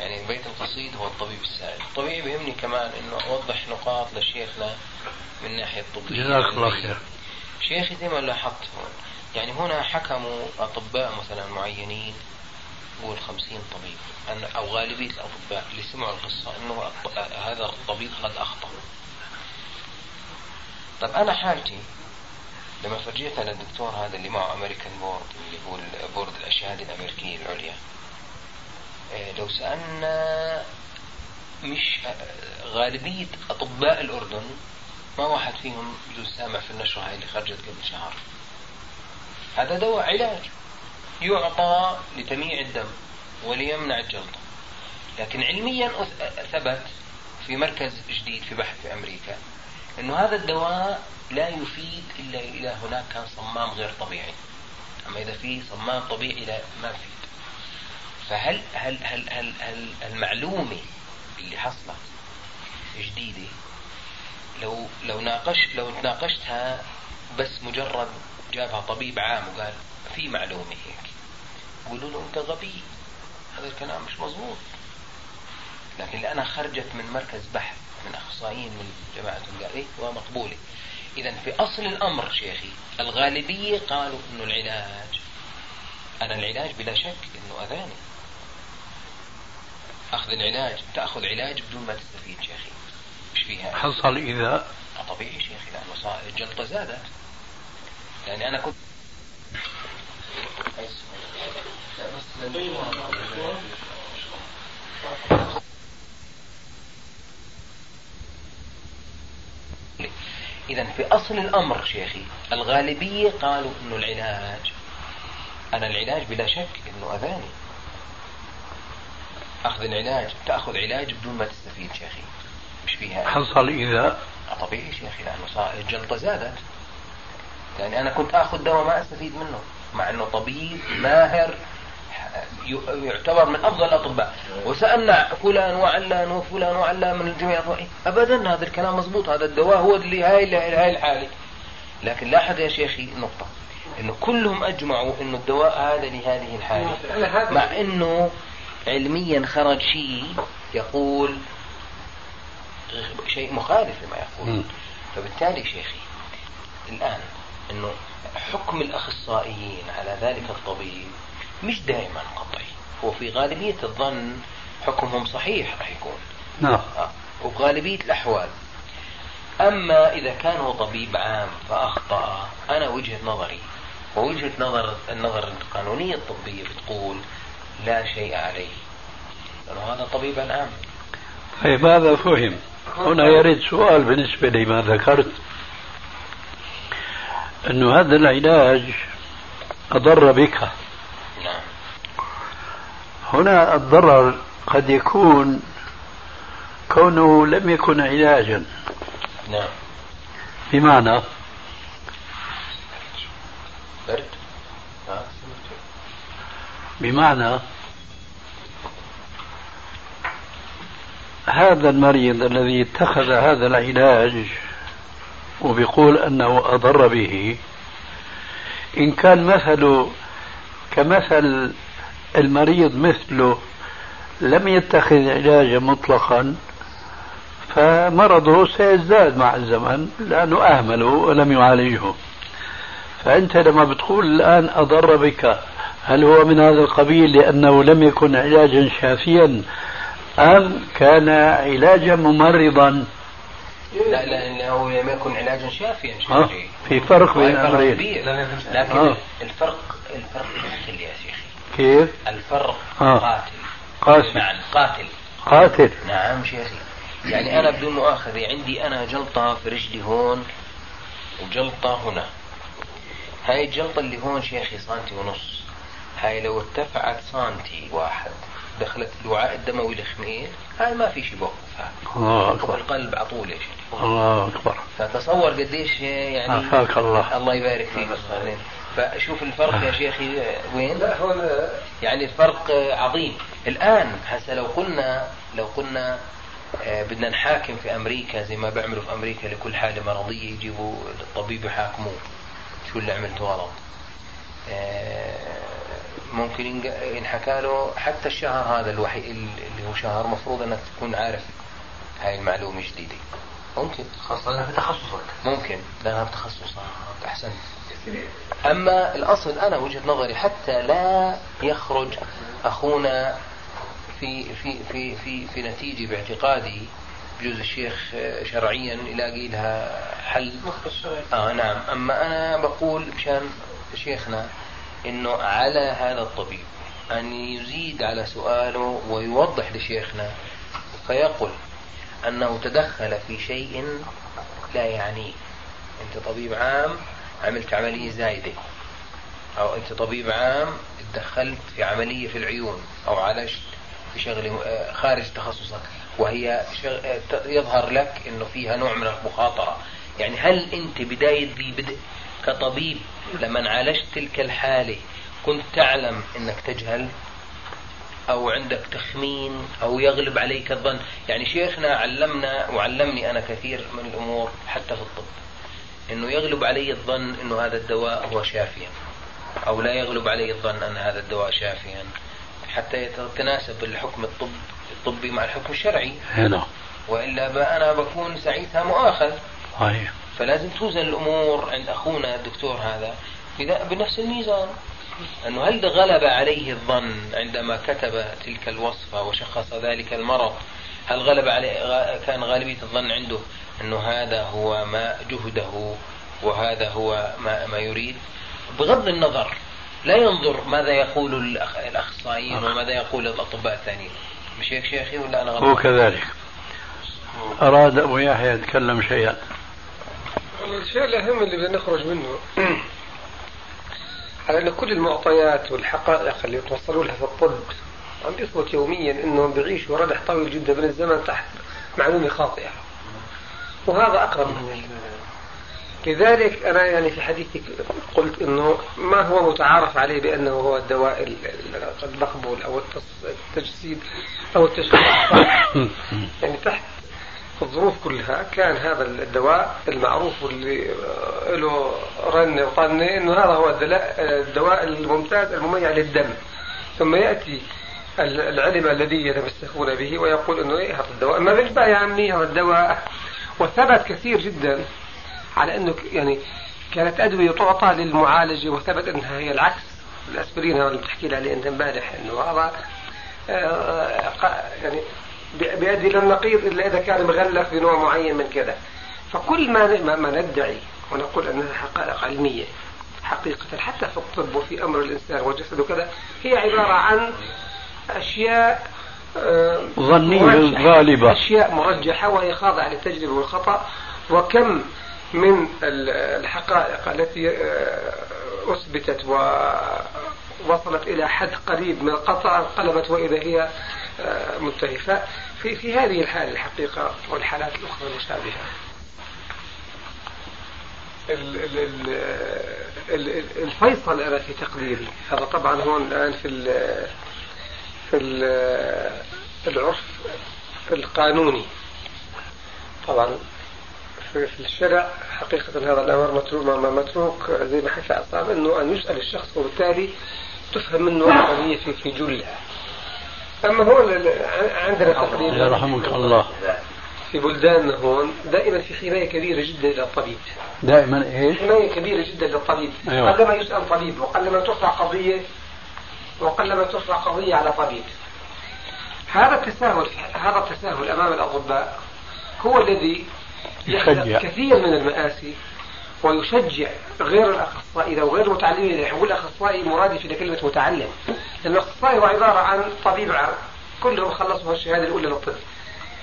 يعني بيت القصيد هو الطبيب السائل. الطبيب يهمني كمان إنه أوضح نقاط لشيخنا من ناحية طبيه جزاك الله خير. شيخي زي ما لاحظت يعني هنا حكموا أطباء مثلا معينين قول خمسين طبيب أن أو غالبية الأطباء اللي سمعوا القصة أنه هذا الطبيب قد أخطأ. طب أنا حالتي لما فرجيتها للدكتور هذا اللي معه American Board اللي هو board الشهادة الأمريكية العليا إيه، لو سألنا مش غالبية أطباء الأردن ما واحد فيهم يجوز سامع في النشرة هاي اللي خرجت قبل شهر. هذا دواء علاج يعطى لتمييع الدم وليمنع الجلطة. لكن علميا ثبت في مركز جديد في بحث في أمريكا أنه هذا الدواء لا يفيد إلا إذا هناك كان صمام غير طبيعي. أما إذا في صمام طبيعي لا ما في فهل هل هل هل, هل المعلومة اللي حصلت جديدة لو لو ناقشت لو تناقشتها بس مجرد جابها طبيب عام وقال في معلومة هيك يقولوا له أنت غبي. هذا الكلام مش مظبوط. لكن لأنها خرجت من مركز بحث من أخصائيين من جماعة قال إيه ومقبولة إذا في أصل الأمر شيخي الغالبية قالوا إنه العلاج. أنا العلاج بلا شك إنه أذاني. أخذ العلاج تأخذ علاج بدون ما تستفيد شيخي. مش فيها؟ حصل إذا؟ طبيعي شيخي لأنه الجلطة زادت. يعني أنا كنت إذا في أصل الأمر شيخي الغالبية قالوا إنه العلاج. أنا العلاج بلا شك إنه أذاني. أخذ العلاج تأخذ علاج بدون ما تستفيد شيخي. مش فيها حصل إذا؟ طبيعي شيخي لأنه صار الجلطة زادت. يعني أنا كنت آخذ دواء ما أستفيد منه مع أنه طبيب ماهر. يعتبر من أفضل الأطباء. وسألنا فلان وعلان وفلان وعلان من الجميع. ابدا هذا الكلام مضبوط. هذا الدواء هو اللي هاي هاي الحالة. لكن لاحظ يا شيخي نقطة. إنه كلهم أجمعوا إنه الدواء هذا لهذه الحالة. مع إنه علميا خرج شيء يقول شيء مخالف لما يقول. فبالتالي شيخي الآن إنه حكم الأخصائيين على ذلك الطبيب مش دائما قطعي. هو في غالبية الظن حكمهم صحيح راح يكون. نعم. آه. وغالبية الأحوال. أما إذا كان هو طبيب عام فأخطأ. أنا وجهة نظري ووجهة نظر النظر القانونية الطبية بتقول لا شيء عليه. لأنه هذا طبيب عام. طيب هذا فهم. هنا يرد سؤال بالنسبة لما ذكرت. أنه هذا العلاج أضر بك. نعم. هنا الضرر قد يكون كونه لم يكن علاجا. نعم. بمعنى؟ برد. بمعنى هذا المريض الذي اتخذ هذا العلاج وبيقول أنه أضر به إن كان مثله كمثل المريض مثله لم يتخذ علاجا مطلقا فمرضه سيزداد مع الزمن لأنه أهمله ولم يعالجه. فأنت لما بتقول الآن أضر بك هل هو من هذا القبيل لأنه لم يكن علاجا شافيا أم كان علاجا ممرضا؟ لا انه لم يكن علاجا شافيا آه في فرق بين الامرين لكن آه. الفرق الفرق قاتل يا شيخي كيف؟ الفرق آه. قاتل. قاسم معنى قاتل قاتل. نعم شيخي يعني أنا بدون مؤاخذة عندي أنا جلطة في رجلي هون وجلطة هنا. هاي الجلطة اللي هون شيخي سنتي ونص. هاي لو ارتفعت سنتي واحد دخلت الوعاء الدموي الخميل هاي ما في شيء بوقفها الله أكبر. القلب على طول شيخ. الله أكبر. فتصور قديش يعني عافاك الله. الله يبارك فيك. فشوف الفرق يا شيخي وين؟ يعني الفرق عظيم. الآن هسه لو قلنا لو قلنا آه، بدنا نحاكم في أمريكا زي ما بيعملوا في أمريكا لكل حالة مرضية يجيبوا الطبيب يحاكموه. شو اللي عملته غلط؟ آه، ممكن ينحكى له حتى الشهر هذا الوحيد اللي هو شهر مفروض أنك تكون عارف هاي المعلومة جديده ممكن. خاصة لأنها بتخصصك ممكن. لأنها بتخصص أحسنت. أما الأصل أنا وجهة نظري حتى لا يخرج أخونا في في في في في نتيجة باعتقادي بجوز الشيخ شرعيا يلاقي لها حل. آه نعم. أما أنا بقول مشان شيخنا إنه على هذا الطبيب أن يزيد على سؤاله ويوضح لشيخنا فيقول أنه تدخل في شيء لا يعنيه. أنت طبيب عام عملت عملية زايدة. أو أنت طبيب عام تدخلت في عملية في العيون أو عالجت في شغلة آه، خارج تخصصك. وهي آه، يظهر لك أنه فيها نوع من المخاطرة. يعني هل أنت بداية ذي بدء كطبيب لما عالجت تلك الحالة كنت تعلم أنك تجهل؟ أو عندك تخمين أو يغلب عليك الظن؟ يعني شيخنا علمنا وعلمني أنا كثير من الأمور حتى في الطب. إنه يغلب علي الظن إنه هذا الدواء هو شافيا أو لا يغلب علي الظن أن هذا الدواء شافيا. حتى يتناسب الحكم الطب الطبي مع الحكم الشرعي. هنا. وإلا أنا بكون ساعتها مؤاخذ صحيح. فلازم توزن الأمور عند أخونا الدكتور هذا بنفس الميزان. أنه هل غلب عليه الظن عندما كتب تلك الوصفة وشخص ذلك المرض؟ هل غلب عليه كان غالبية الظن عنده أنه هذا هو ما جهده وهذا هو ما, ما يريد. بغض النظر لا ينظر ماذا يقول الأخصائيين وماذا يقول الأطباء الثانيين. مش هيك شيخي ولا أنا غلطان؟ هو كذلك أراد أبو يحيى يتكلم شيئا. الشيء الأهم اللي بدنا نخرج منه على أن كل المعطيات والحقائق اللي توصلوا لها في الطب عم بيثبت يوميا أنهم بيعيشوا ردح طويل جدا من الزمن تحت معلومة خاطئة. وهذا أقرب من لذلك أنا يعني في حديثي قلت أنه ما هو متعارف عليه بأنه هو الدواء المقبول أو التجسيد أو التشخيص. يعني تحت الظروف كلها كان هذا الدواء المعروف واللي له رنة وطنة إنه هذا هو الدواء الممتاز المميع للدم. ثم يأتي العلم الذي يتمسكون به ويقول إنه إيه هذا الدواء. ما بيشبه يا عمي هذا الدواء وثبت كثير جدا على أنه يعني كانت أدوية تعطى للمعالجة وثبت أنها هي العكس. الأسبرين اللي بتحكي لي عليه أنت امبارح إنه هذا آه، يعني بيؤدي إلى النقيض إلا إذا كان مغلف بنوع معين من كذا. فكل ما ما ندعي ونقول أنها حقائق علمية حقيقة حتى في الطب وفي أمر الإنسان وجسده كذا هي عبارة عن أشياء آه، ظنية غالبة. أشياء مرجحة وهي خاضعة للتجربة والخطأ. وكم من الحقائق التي آه، أثبتت ووصلت إلى حد قريب من القطع انقلبت وإذا هي آه، منتهية في في هذه الحالة الحقيقة والحالات الأخرى المشابهة. الفيصل أنا في تقديري. هذا طبعا هون الآن في في ال العرف القانوني. طبعا في, الشرع حقيقة هذا الأمر متروك متروك زي ما حكى أصحاب أنه أن يسأل الشخص وبالتالي تفهم منه القضية في في جلها أما هون عندنا تقريبا يرحمك الله. في بلداننا هون دائما في حماية كبيرة جدا للطبيب. دائما إيش؟ حماية كبيرة جدا للطبيب. أيوة. قلما يسأل طبيب وقلما ترفع قضية وقلما ترفع قضية على طبيب. هذا التساهل هذا التساهل أمام الأطباء هو الذي يشجع. كثير من المآسي ويشجع غير الأخصائي. أو غير المتعلمين يعني يقول اخصائي مرادف لكلمه متعلم. لأن الأخصائي هو عبارة عن طبيب عام. كلهم خلصوا الشهادة الأولى للطب.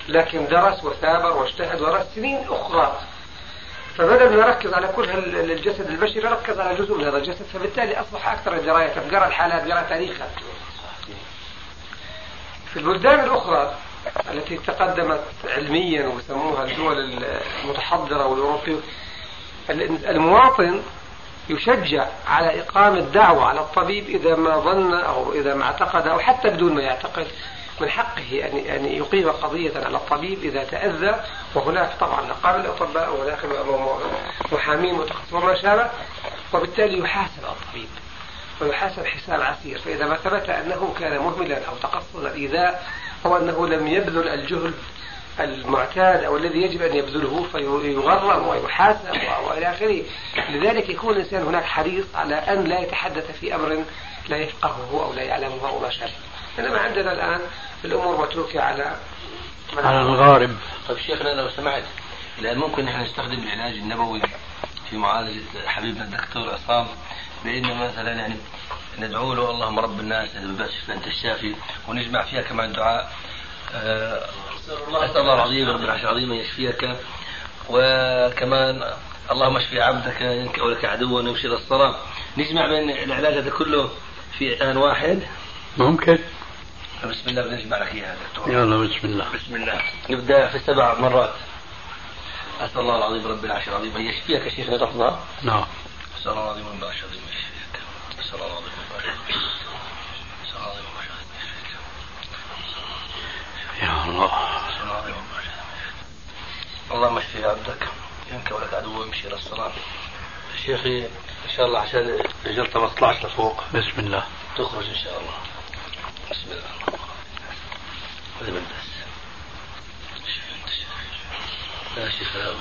لكن درس وثابر واجتهد ودرس سنين أخرى. فبدل ما يركز على كل الجسد البشري ركز على جزء من هذا الجسد فبالتالي أصبح أكثر درايه قرأ الحالات قرأ تاريخها. في البلدان الأخرى التي تقدمت علميا وسموها الدول المتحضرة والأوروبية المواطن يشجع على إقامة دعوة على الطبيب إذا ما ظن أو إذا ما اعتقد أو حتى بدون ما يعتقد من حقه أن أن يقيم قضية على الطبيب إذا تأذى وهناك طبعا نقابل الأطباء وهناك محامين وما شابه وبالتالي يحاسب الطبيب ويحاسب حساب عسير. فإذا ما ثبت أنه كان مهملا أو تقصد الإيذاء أو أنه لم يبذل الجهد المعتاد أو الذي يجب أن يبذله فيغرم ويحاسب وإلى آخره. لذلك يكون الإنسان هناك حريص على أن لا يتحدث في أمر لا يفقهه أو لا يعلمه أو ما شابه. إنما عندنا الآن الأمور متروكة على على الغارب طيب شيخنا لو سمحت الآن ممكن نحن نستخدم العلاج النبوي في معالجة حبيبنا الدكتور عصام بأن مثلا يعني ندعو له اللهم رب الناس بس أنت الشافي ونجمع فيها كمان دعاء أسأل الله العظيم رب العرش العظيم أن يشفيك. وكمان اللهم اشفي عبدك إنك ولك عدو ويمشي الصلاة. نجمع بين العلاج هذا كله في آن واحد. ممكن. بسم الله بنجمع لك إياها دكتور. يلا بسم الله. بسم الله. نبدأ في سبع مرات. أسأل الله العظيم رب العرش العظيم أن يشفيك شيخنا لحظه نعم. أسأل الله العظيم رب العرش العظيم يشفيك. أسأل الله العظيم رب العرش العظيم يا الله. اللهم اشفي عبدك ينك ولك عدو يمشي إلى الصلاة. شيخي إن شاء الله عشان الجلطه ما تطلعش لفوق بسم الله. تخرج إن شاء الله. بسم الله. هذا بس لا شيخ لا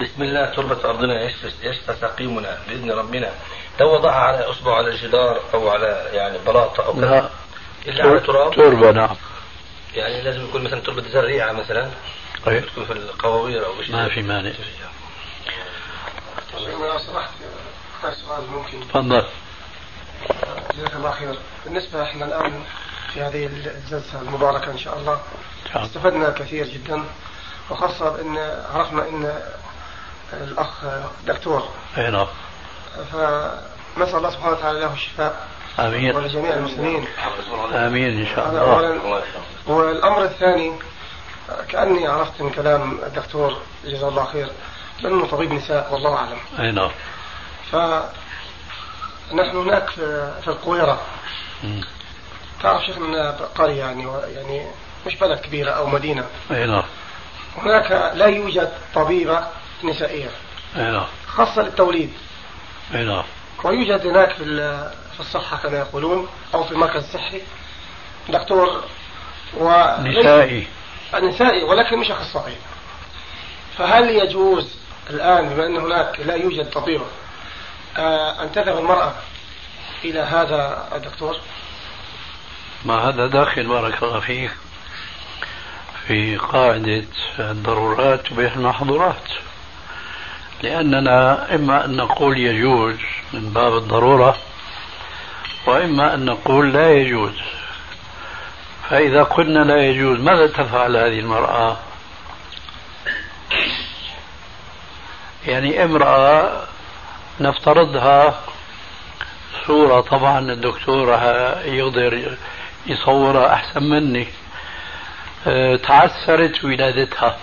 بسم الله تربة أرضنا يشفى سقيمنا بإذن ربنا. لو وضعها على أصبع على الجدار أو على يعني بلاطة أو كذا. إلا على تراب. تربة نعم. يعني لازم يكون مثلا تربة زريعة مثلا. طيب تكون في القواوير أو ما في مانع. سؤال ممكن. تفضل. جزاك الله خير بالنسبة إحنا الآن في هذه الجلسة المباركة إن شاء الله استفدنا كثير جدا وخاصة بأن عرفنا أن الأخ دكتور. أي نعم. فنسأل الله سبحانه وتعالى له الشفاء آمين. ولجميع المسلمين. آمين إن شاء الله. أولا. والأمر الثاني كأني عرفت من كلام الدكتور جزاه الله خير بأنه طبيب نساء والله أعلم. أي نعم. فنحن هناك في القويرة تعرف شيخنا قرية يعني يعني مش بلد كبيرة أو مدينة. أي نعم. هناك لا يوجد طبيبة نسائية أي نعم. خاصة للتوليد. أي نعم. ويوجد هناك في في الصحة كما يقولون أو في المركز الصحي. دكتور و نسائي. نسائي ولكن مش أخصائي. فهل يجوز الآن بما أن هناك لا يوجد طبيبة أن تذهب المرأة إلى هذا الدكتور؟ ما هذا داخل بارك الله فيك. في قاعدة الضرورات تبيح المحظورات. لأننا إما أن نقول يجوز من باب الضرورة وإما أن نقول لا يجوز. فإذا قلنا لا يجوز ماذا تفعل هذه المرأة؟ يعني امرأة نفترضها صورة طبعا الدكتور يقدر يصورها أحسن مني. أه، تعثرت ولادتها.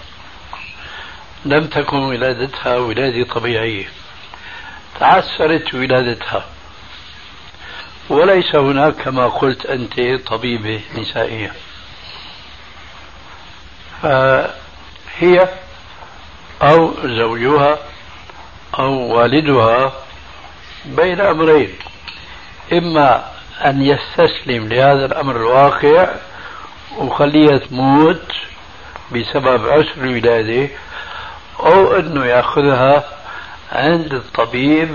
لم تكن ولادتها ولادة طبيعية تعثرت ولادتها. وليس هناك كما قلت أنت طبيبة نسائية فهي أو زوجها أو والدها بين أمرين. إما أن يستسلم لهذا الأمر الواقع وخليها تموت بسبب عسر الولادة أو أنه يأخذها عند الطبيب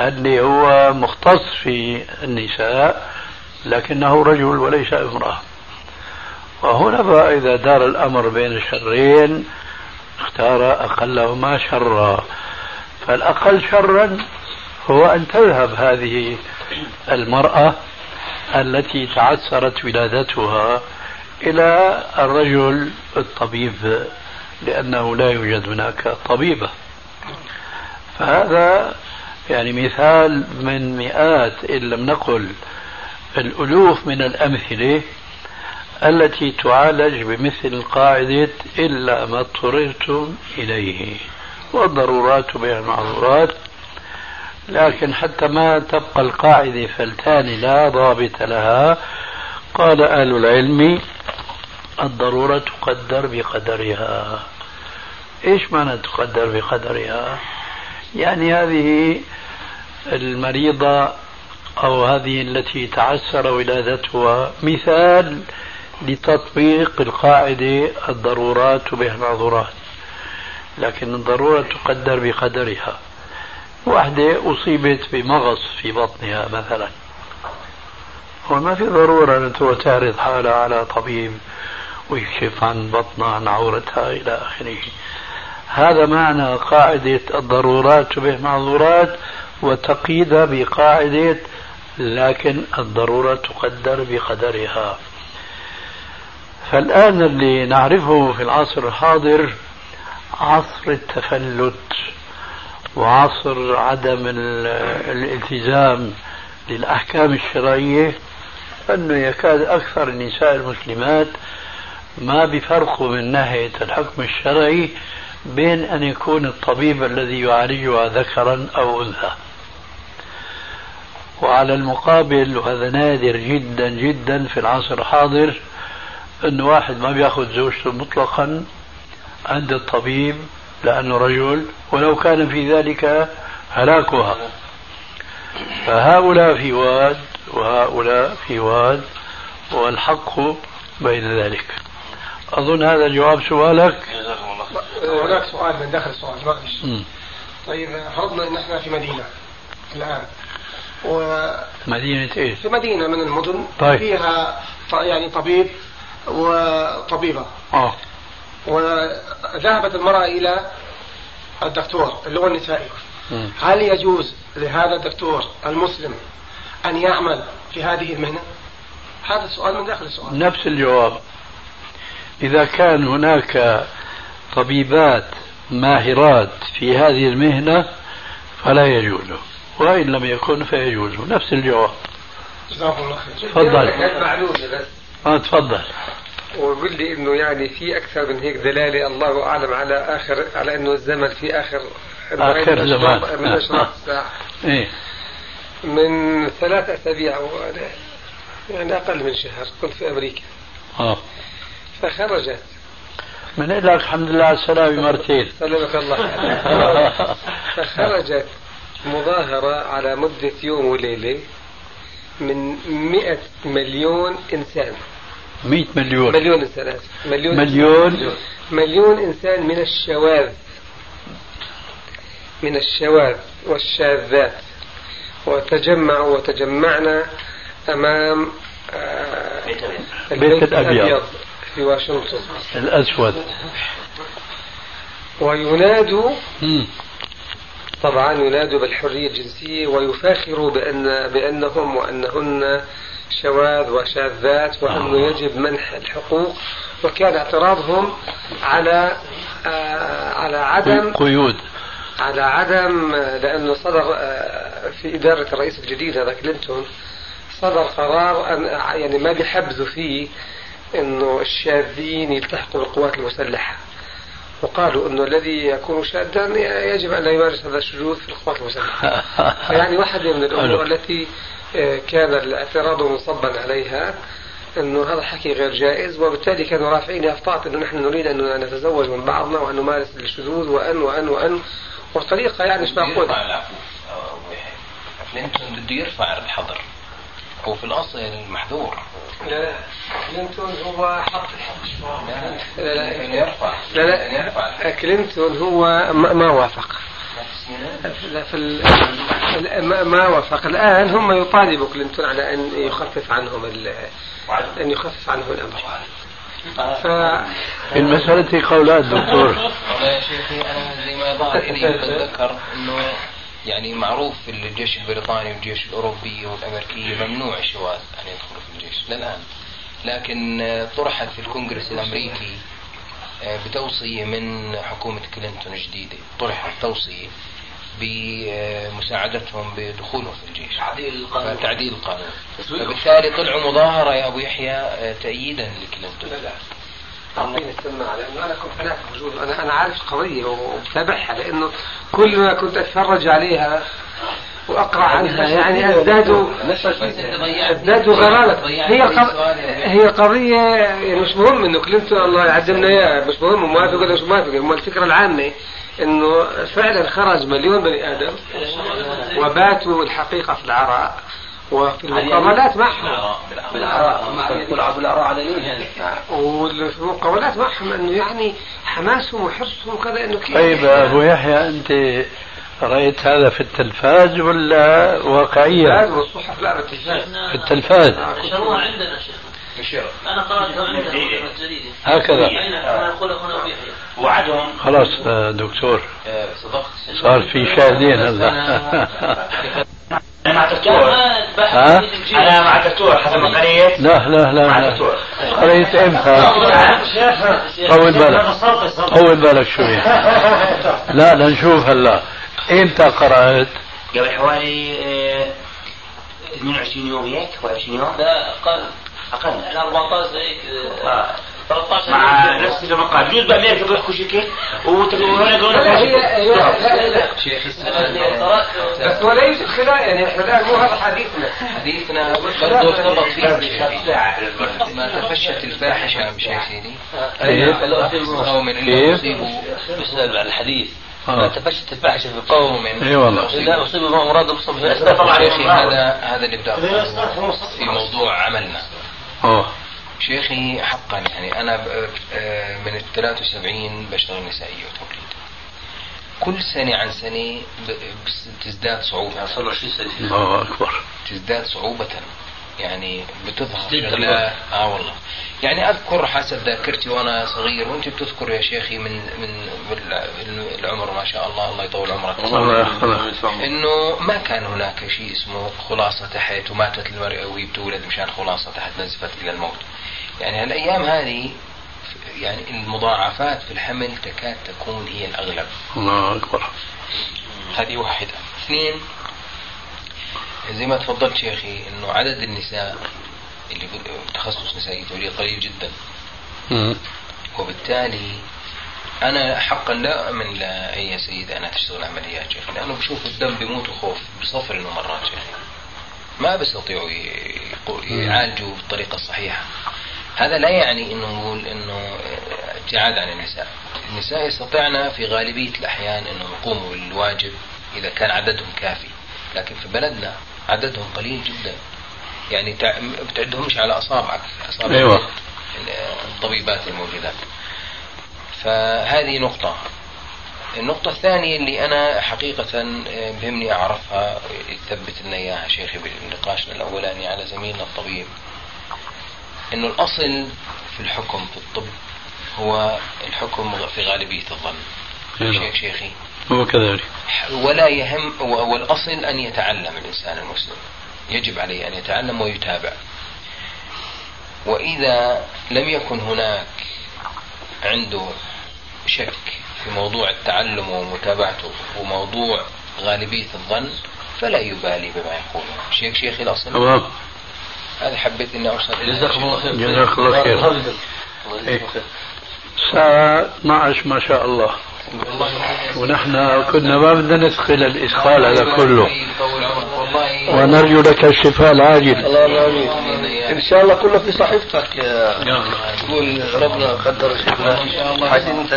اللي هو مختص في النساء لكنه رجل وليس امرأة. وهنا بقى إذا دار الأمر بين الشرين اختار أقلهما شرا. فالأقل شرا هو أن تذهب هذه المرأة التي تعثرت ولادتها إلى الرجل الطبيب لأنه لا يوجد هناك طبيبة. فهذا يعني مثال من مئات إن لم نقل الألوف من الأمثلة التي تعالج بمثل قاعدة إلا ما اضطررتم إليه. والضرورات بين المعذورات. لكن حتى ما تبقى القاعدة فلتان لا ضابط لها. قال أهل العلم الضرورة تقدر بقدرها. إيش معنى تقدر بقدرها؟ يعني هذه المريضة أو هذه التي تعسر ولادتها مثال لتطبيق القاعدة الضرورات بها المعذورات لكن الضرورة تقدر بقدرها. واحدة أصيبت بمغص في بطنها مثلا. وما في ضرورة أن تعرض حالها على طبيب ويكشف عن بطنها عن عورتها إلى آخره. هذا معنى قاعدة الضرورات تبه معذورات وتقييدها بقاعدة لكن الضرورة تقدر بقدرها. فالآن اللي نعرفه في العصر الحاضر عصر التفلت وعصر عدم الالتزام للأحكام الشرعية أنه يكاد أكثر النساء المسلمات ما بفرقوا من ناحية الحكم الشرعي بين أن يكون الطبيب الذي يعالجها ذكرا أو أنثى. وعلى المقابل وهذا نادر جدا جدا في العصر الحاضر أن واحد ما بيأخذ زوجته مطلقا عند الطبيب لأنه رجل ولو كان في ذلك هلاكها. فهؤلاء في واد وهؤلاء في واد والحق بين ذلك. أظن هذا جواب سؤالك. هناك سؤال من داخل السؤال معلش طيب فرضنا إن إحنا في مدينة الآن. و مدينة إيش؟ في مدينة من المدن طيب. فيها يعني طبيب وطبيبة. آه. وذهبت المرأة إلى الدكتور اللي هو النسائي. هل يجوز لهذا الدكتور المسلم أن يعمل في هذه المهنة؟ هذا السؤال من داخل السؤال. نفس الجواب. إذا كان هناك طبيبات ماهرات في هذه المهنة فلا يجوز. وإن لم يكن فيجوز. نفس الجواب. جزاكم الله خير. تفضل. آه تفضل. ويقول لي إنه يعني في أكثر من هيك دلالة الله أعلم على آخر على إنه الزمن في آخر آخر زمان. من اشراط الساعة. إيه. من ثلاث أسابيع يعني أقل من شهر كنت في أمريكا. آه. فخرجت. من لك الحمد لله على السلامة مرتين. سلمك الله. فخرجت مظاهرة على مدة يوم وليلة من مئة مليون إنسان. 100 مليون. مليون إنسان. آسف. مليون مليون. مليون إنسان من الشواذ. من الشواذ والشاذات. وتجمعوا وتجمعنا أمام آه، البيت الأبيض. في واشنطن. الأسود. وينادوا. طبعا ينادوا بالحرية الجنسية ويفاخروا بأن بأنهم وأنهن شواذ وشاذات وأنه يجب منح الحقوق وكان اعتراضهم على آه على عدم قيود. على عدم لأنه صدر آه، في إدارة الرئيس الجديد هذا كلينتون صدر قرار أن يعني ما بيحبذوا فيه أنه الشاذين يلتحقوا بالقوات المسلحة. وقالوا أنه الذي يكون شاذا يجب أن لا يمارس هذا الشذوذ في القوات المسلحة. يعني واحدة من الأمور حلو. التي آه، كان الاعتراض منصبا عليها إنه هذا حكي غير جائز وبالتالي كانوا رافعين يافطات إنه نحن نريد أن نتزوج من بعضنا وأن نمارس الشذوذ وأن وأن وأن. وطريقه يعني مش معقوله. كلينتون بده يرفع الحظر. هو في الأصل المحظور لا لا. كلينتون هو حط لا لا لا. كان يرفع. الحظر. لا. كلينتون هو ما وافق. لا في ال- ما, وافق. الآن هم يطالبوا كلينتون على أن يخفف عنهم ال- أن يخفف عنهم الأمر. ف في المسألة قولات دكتور. والله يا شيخي أنا زي ما ظهر إلي بتذكر إنه يعني معروف في الجيش البريطاني والجيش الأوروبي والأمريكي ممنوع الشواذ أن يدخلوا في الجيش للآن. لكن طرحت في الكونغرس الأمريكي بتوصية من حكومة كلينتون الجديده طرحت توصيه بمساعدتهم بدخولهم في الجيش. تعديل القانون. تعديل القانون. فبالتالي طلعوا مظاهرة يا أبو يحيى آه، تأييدا لكلينتون. لا لا. أنا كنت هناك موجود. أنا أنا عارف القضية وبتابعها لأنه كل ما كنت أتفرج عليها وأقرأ عنها يعني أزدادوا ازدادوا غرابة. هي. هي قضية يعني مش مهم إنه كلينتون الله يعدمنا إياها مش مهم موافق ولا مش موافق هم الفكرة العامة إنه فعلا خرج مليون بني آدم وباتوا الحقيقة في العراء وفي المقابلات معهم. بالعراء. يلعب بالعراء. على اليمين. وفي المقابلات معهم إنه يعني حماسهم وحرصهم وكذا إنه كيف طيب أبو يحيى أنت رأيت هذا في التلفاز ولا واقعيا لازم الصحف لا بالتلفاز في التلفاز. نشروها عندنا شيخ. أنا قراتها عندنا في الجريده هكذا. يقول وعدهم. خلاص آه، دكتور. آه، صدقت. صار في شاهدين هلا أنا مع الدكتور ها؟ أنا مع الدكتور حسب ما قريت لا لا لا مع لا. الدكتور قريت إمتى؟ طول بالك. طول بالك شوي لا لنشوف هلا. إمتى قرأت؟ قبل حوالي آه، 22 يوم هيك ولا 20 يوم. لا أقل. أقل. يعني 14 هيك آه. 13 مع نفس المقال بجوز بامريكا بيحكوا لا هي هي لا لا شيخ بس ولا يوجد خلاف يعني إحنا الآن مو هذا حديثنا. حديثنا برضه ارتبط فيه ما تفشت الفاحشة مش يا سيدي. كيف؟ قوم اللي كيف؟ يسأل عن الحديث. آه. تفشت الفاحشه في قوم قوم إي والله. لا أصيب بهم أمراض مصاب شيخي هذا هذا اللي بدأ في موضوع عملنا. آه شيخي حقا يعني أنا آه، من ال 73 بشتغل نسائية وتوليد كل سنة عن سنة ب- بس- تزداد صعوبة. صار له 20 سنة. الله أكبر. تزداد صعوبة. يعني بتظهر. شغلات آه والله. يعني أذكر حسب ذاكرتي وأنا صغير وأنت بتذكر يا شيخي من من العمر ما شاء الله. الله يطول عمرك. إنه ما كان هناك شيء اسمه خلاصة تحت وماتت المرأة وهي بتولد مشان خلاصة تحت نزفت إلى الموت. يعني هالأيام هذه يعني المضاعفات في الحمل تكاد تكون هي الأغلب. الله أكبر. هذه واحدة. اثنين زي ما تفضلت شيخي إنه عدد النساء اللي تخصص نسائي توليد قليل جدا. وبالتالي أنا حقا لا أؤمن لاي سيدة أنها تشتغل عمليات شيخ لأنه بشوف الدم بيموت خوف بصفر الممرات شيخ ما بيستطيعوا يعالجوا بالطريقة الصحيحة. هذا لا يعني إنه نقول إنه ابتعاد عن النساء. النساء يستطيعن في غالبية الأحيان إنهم يقوموا بالواجب إذا كان عددهم كافي. لكن في بلدنا عددهم قليل جدا. يعني بتعدهمش على أصابعك. أصابع أيوه. الطبيبات الموجودات. فهذه نقطة. النقطة الثانية اللي أنا حقيقة بهمني أعرفها يثبت لنا إياها شيخي بنقاشنا الأولاني على زميلنا الطبيب. إنه الأصل في الحكم في الطب هو الحكم في غالبية الظن. شيخ شيخي. هو كذلك. ولا يهم والأصل أن يتعلم الإنسان المسلم. يجب عليه أن يتعلم ويتابع. وإذا لم يكن هناك عنده شك في موضوع التعلم ومتابعته وموضوع غالبية الظن فلا يبالي بما يقوله شيخ شيخي الأصل. تمام هذا حبيت اني اوصل جزاك الله خير. جزاك الله خير. إيه. الساعة 12 ما شاء الله. ونحن كنا ما بدنا ندخل الإثقال هذا كله. ونرجو لك الشفاء العاجل. الله إن شاء الله كله في صحيفتك يا تقول ربنا قدر شفنا إن شاء الله. انت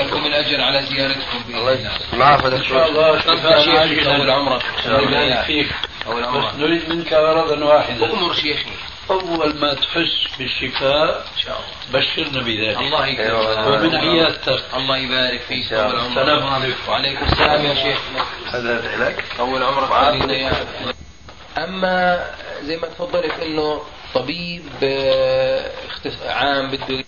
لكم الاجر على زيارتكم الله يجزاك. العافية. إن شاء الله شفاء عاجل اول عمرك فيك بس نريد منك غرضا واحدا. أمر شيخي. أول ما تحس بالشفاء إن شاء الله بشرنا بذلك الله يكرمك. ومن عيادتك. الله يبارك فيك. طول عمرك. السلام عليكم. وعليكم السلام يا شيخ. هذا العلاج طول عمرك. علينا يا أما زي ما تفضلت إنه طبيب عام بده